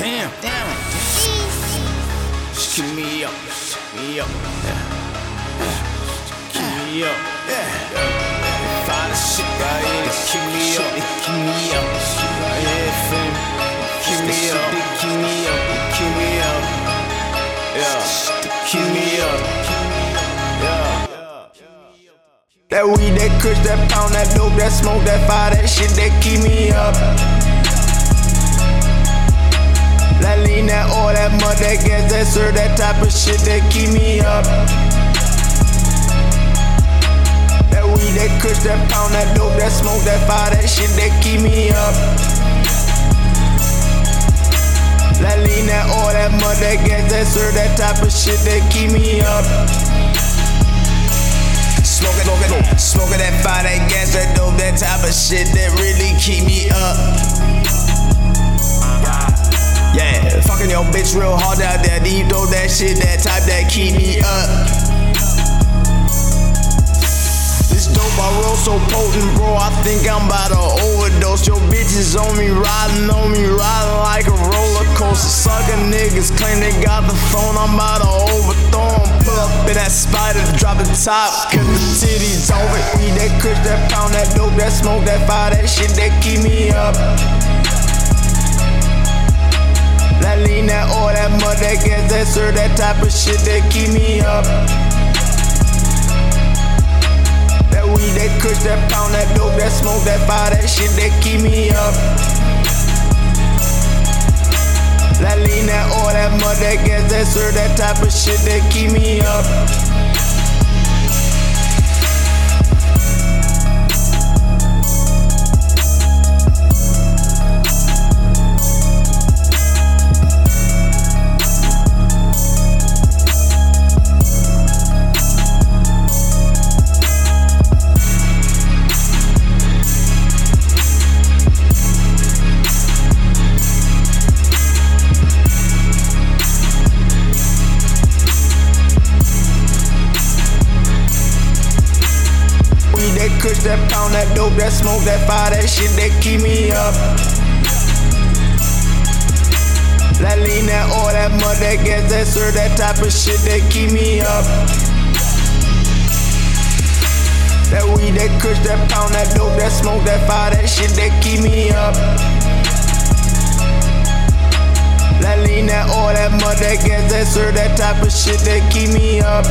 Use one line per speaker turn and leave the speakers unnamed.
damn, damn. Just keep me up, keep me up. Yeah. Keep me up. Yeah. yeah. Find the shit right here. Just keep me up, keep me up. Here, fam. Keep me up, keep me up, keep me up. Yeah. Keep me up. Yeah.
That weed, that kush, that pound, that dope, that smoke, that fire, that shit that keep me up. That mud, that gas, that sir, that type of shit that keep me up. That weed, that kush, that pound, that dope, that smoke, that fire, that shit that keep me up. That lean, that oil, that mud, that gas, that sir, that type of shit that keep me up. Smoking, smoking, smoking that fire, that gas, Your bitch real hard out there, deep throw that shit, that type that keep me up. This dope I roll so potent, bro. I think I'm about to overdose. Your bitches on me, riding on me, riding like a roller coaster. Sucker niggas claim they got the phone, I'm about to overthrow 'em. Pull up in that spider, drop the top, cause the titties over. Eat that kush, that pound, that dope, that smoke, that fire, that shit that keep me up. That lean, that that type of shit that keep me up. That weed, that kush, that pound, that dope, that smoke, that fire, that shit that keep me up. That lean, that oil, that mud, that gas, that sir, that type of shit that keep me up. That that pound, that dope, that smoke, that fire, that shit that keep me up. That lean, that oil, that mud, that gas, that sir, that type of shit that keep me up. That weed, that kush, that pound, that dope, that smoke, that fire, that shit that keep me up. That lean, that oil, that mud, that gas, that sir, that type of shit that keep me up.